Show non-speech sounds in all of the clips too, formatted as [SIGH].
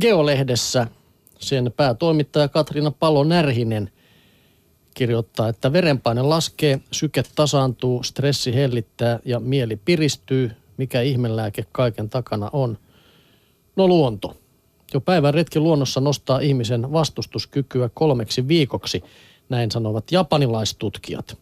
Geolehdessä sen päätoimittaja Katriina Palo-Närhinen kirjoittaa, että verenpaine laskee, syke tasaantuu, stressi hellittää ja mieli piristyy. Mikä ihmelääke kaiken takana on? No luonto. Jo päivän retki luonnossa nostaa ihmisen vastustuskykyä kolmeksi viikoksi, näin sanovat japanilaistutkijat.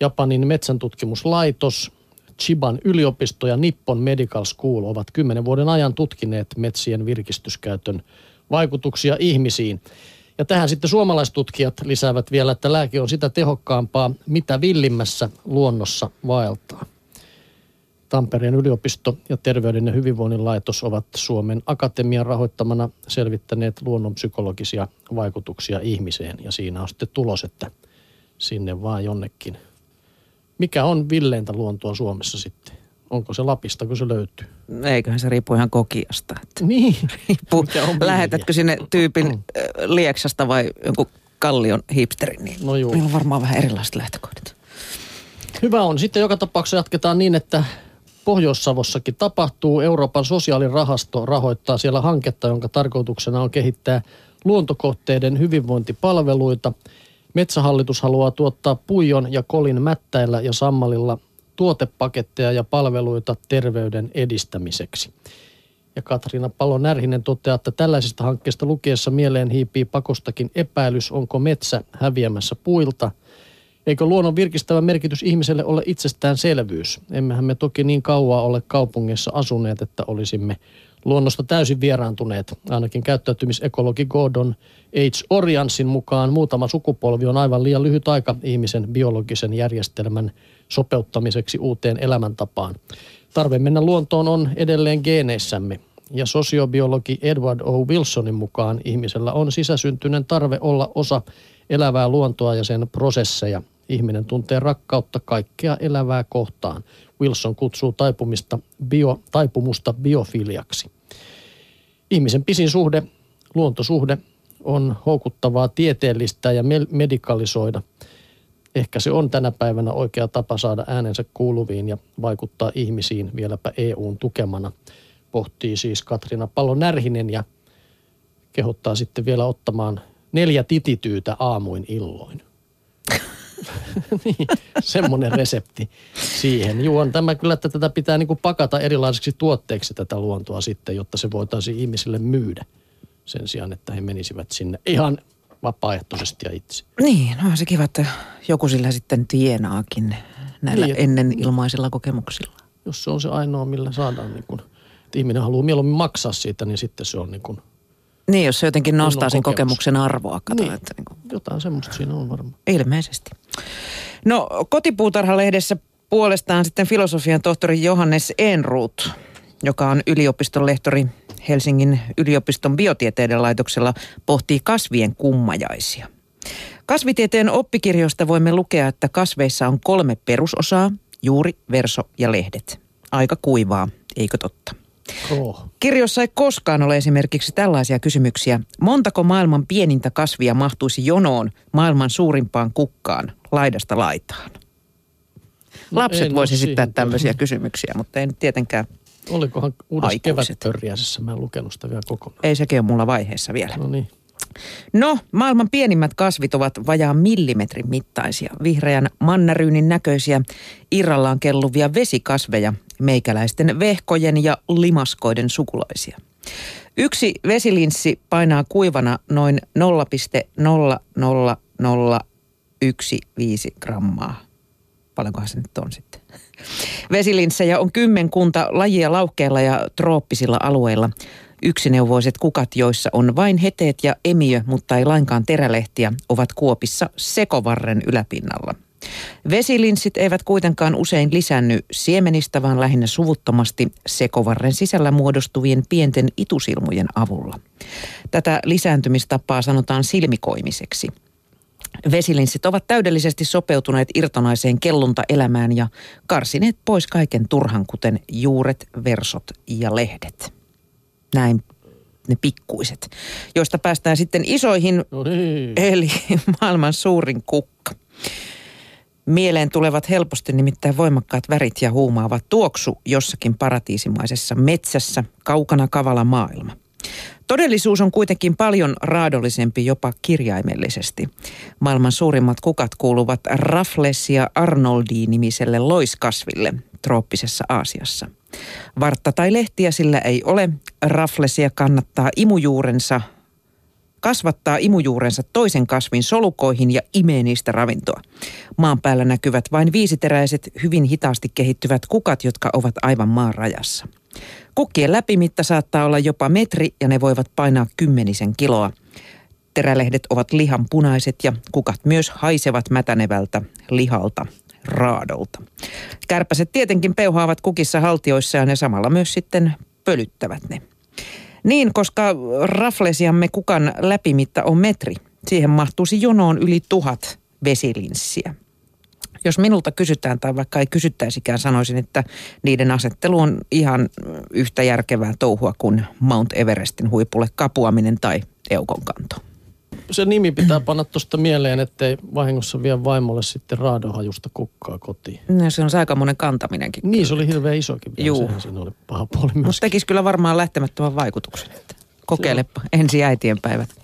Japanin metsäntutkimuslaitos, Chiban yliopisto ja Nippon Medical School ovat kymmenen vuoden ajan tutkineet metsien virkistyskäytön vaikutuksia ihmisiin. Ja tähän sitten suomalaistutkijat lisäävät vielä, että lääke on sitä tehokkaampaa, mitä villimmässä luonnossa vaeltaa. Tampereen yliopisto ja Terveyden ja hyvinvoinnin laitos ovat Suomen Akatemian rahoittamana selvittäneet luonnonpsykologisia vaikutuksia ihmiseen. Ja siinä on sitten tulos, että sinne vaan jonnekin. Mikä on villeintä luontoa Suomessa sitten? Onko se Lapista, kun se löytyy? Eiköhän se riippu ihan kokiasta. Että [LAUGHS] Niin. on lähetätkö sinne tyypin äh, Lieksasta vai jonkun kallion hipsterin, niin No juu. meillä on varmaan vähän erilaiset lähtökohdat. Hyvä on. Sitten joka tapauksessa jatketaan niin, että Pohjois-Savossakin tapahtuu. Euroopan sosiaalirahasto rahoittaa siellä hanketta, jonka tarkoituksena on kehittää luontokohteiden hyvinvointipalveluita. Metsähallitus haluaa tuottaa Puijon ja Kolin Mättäillä ja Sammalilla tuotepaketteja ja palveluita terveyden edistämiseksi. Ja Katriina Palo-Närhinen toteaa, että tällaisista hankkeista lukiessa mieleen hiipii pakostakin epäilys, onko metsä häviämässä puilta – Eikö luonnon virkistävä merkitys ihmiselle ole itsestäänselvyys? Emmehän me toki niin kauaa ole kaupungissa asuneet, että olisimme luonnosta täysin vieraantuneet. Ainakin käyttäytymisekologi Gordon H. Oriansin mukaan muutama sukupolvi on aivan liian lyhyt aika ihmisen biologisen järjestelmän sopeuttamiseksi uuteen elämäntapaan. Tarve mennä luontoon on edelleen geeneissämme. Ja sosiobiologi Edward O. Wilsonin mukaan ihmisellä on sisäsyntyinen tarve olla osa elävää luontoa ja sen prosesseja. Ihminen tuntee rakkautta kaikkea elävää kohtaan. Wilson kutsuu taipumista bio, taipumusta biofiliaksi. Ihmisen pisin suhde, luontosuhde, on houkuttavaa tieteellistä ja me- medikalisoida. Ehkä se on tänä päivänä oikea tapa saada äänensä kuuluviin ja vaikuttaa ihmisiin vieläpä EUn tukemana. Pohtii siis Katriina Palo-Närhinen ja kehottaa sitten vielä ottamaan neljä titityytä aamuin illoin. [LAUGHS] niin, semmoinen resepti siihen. Juu, on tämä kyllä, että tätä pitää niin kuin pakata erilaiseksi tuotteeksi tätä luontoa sitten, jotta se voitaisiin ihmisille myydä sen sijaan, että he menisivät sinne ihan vapaaehtoisesti ja itse. Niin, no se kiva, että joku sillä sitten tienaakin näillä Niin. ennen ilmaisilla kokemuksilla. Jos se on se ainoa, millä saadaan, niin kuin, että ihminen haluaa mieluummin maksaa siitä, niin sitten se on niin kuin, Niin, jos se jotenkin nostaa sen kokemus. kokemuksen arvoa, kato, Niin. niin. että niin kuin, jotain semmoista siinä on varmaan. ilmeisesti. No, kotipuutarhalehdessä puolestaan sitten filosofian tohtori Johannes Enruut, joka on yliopiston lehtori Helsingin yliopiston biotieteiden laitoksella, pohtii kasvien kummajaisia. Kasvitieteen oppikirjoista voimme lukea, että kasveissa on kolme perusosaa, juuri, verso ja lehdet. Aika kuivaa, eikö totta? Oh. Kirjossa ei koskaan ole esimerkiksi tällaisia kysymyksiä. Montako maailman pienintä kasvia mahtuisi jonoon maailman suurimpaan kukkaan laidasta laitaan? No Lapset en voisi esittää tämmöisiä kysymyksiä, mutta ei nyt tietenkään, Olikohan uudessa kevätpörjäisessä, mä en lukenut sitä vielä kokonaan. ei sekin ole mulla vaiheessa vielä. No niin. No, maailman pienimmät kasvit ovat vajaa millimetrin mittaisia, vihreän mannaryynin näköisiä, irrallaan kelluvia vesikasveja, meikäläisten vehkojen ja limaskoiden sukulaisia. Yksi vesilinssi painaa kuivana noin 0,00015 grammaa. Paljonkohan se nyt on sitten? Vesilinssejä on kymmenkunta lajia laukkeilla ja trooppisilla alueilla. Yksineuvoiset kukat, joissa on vain heteet ja emiö, mutta ei lainkaan terälehtiä, ovat kuopissa sekovarren yläpinnalla. Vesilinssit eivät kuitenkaan usein lisänny siemenistä, vaan lähinnä suvuttomasti sekovarren sisällä muodostuvien pienten itusilmujen avulla. Tätä lisääntymistapaa sanotaan silmikoimiseksi. Vesilinssit ovat täydellisesti sopeutuneet irtonaiseen kelluntaelämään ja karsineet pois kaiken turhan, kuten juuret, versot ja lehdet. Näin ne pikkuiset, joista päästään sitten isoihin, No niin. eli [LAUGHS] maailman suurin kukka. Mieleen tulevat helposti nimittäin voimakkaat värit ja huumaavat tuoksu jossakin paratiisimaisessa metsässä, kaukana kavala maailma. Todellisuus on kuitenkin paljon raadollisempi jopa kirjaimellisesti. Maailman suurimmat kukat kuuluvat Rafflesia arnoldi nimiselle loiskasville trooppisessa Aasiassa. Vartta tai lehtiä sillä ei ole. Rafflesia kannattaa imujuurensa kasvattaa imujuurensa toisen kasvin solukoihin ja imee niistä ravintoa. Maan päällä näkyvät vain viisiteräiset, hyvin hitaasti kehittyvät kukat, jotka ovat aivan maan rajassa. Kukkien läpimitta saattaa olla jopa metri ja ne voivat painaa kymmenisen kiloa. Terälehdet ovat lihan punaiset ja kukat myös haisevat mätänevältä lihalta, raadolta. Kärpäset tietenkin peuhaavat kukissa haltioissaan ja samalla myös sitten pölyttävät ne. Niin, koska raflesiamme kukan läpimitta on metri. Siihen mahtuisi jonoon yli tuhat vesilinssiä. Jos minulta kysytään tai vaikka ei kysyttäisikään, sanoisin, että niiden asettelu on ihan yhtä järkevää touhua kuin Mount Everestin huipulle kapuaminen tai eukonkanto se nimi pitää panna tuosta mieleen, ettei vahingossa vie vaimolle sitten raadohajusta kukkaa kotiin. No, se on aika monen kantaminenkin. Niin, se oli hirveän isokin. Juu. Sehän oli paha puoli Mutta tekisi kyllä varmaan lähtemättömän vaikutuksen. Kokeilepa ensi äitienpäivät.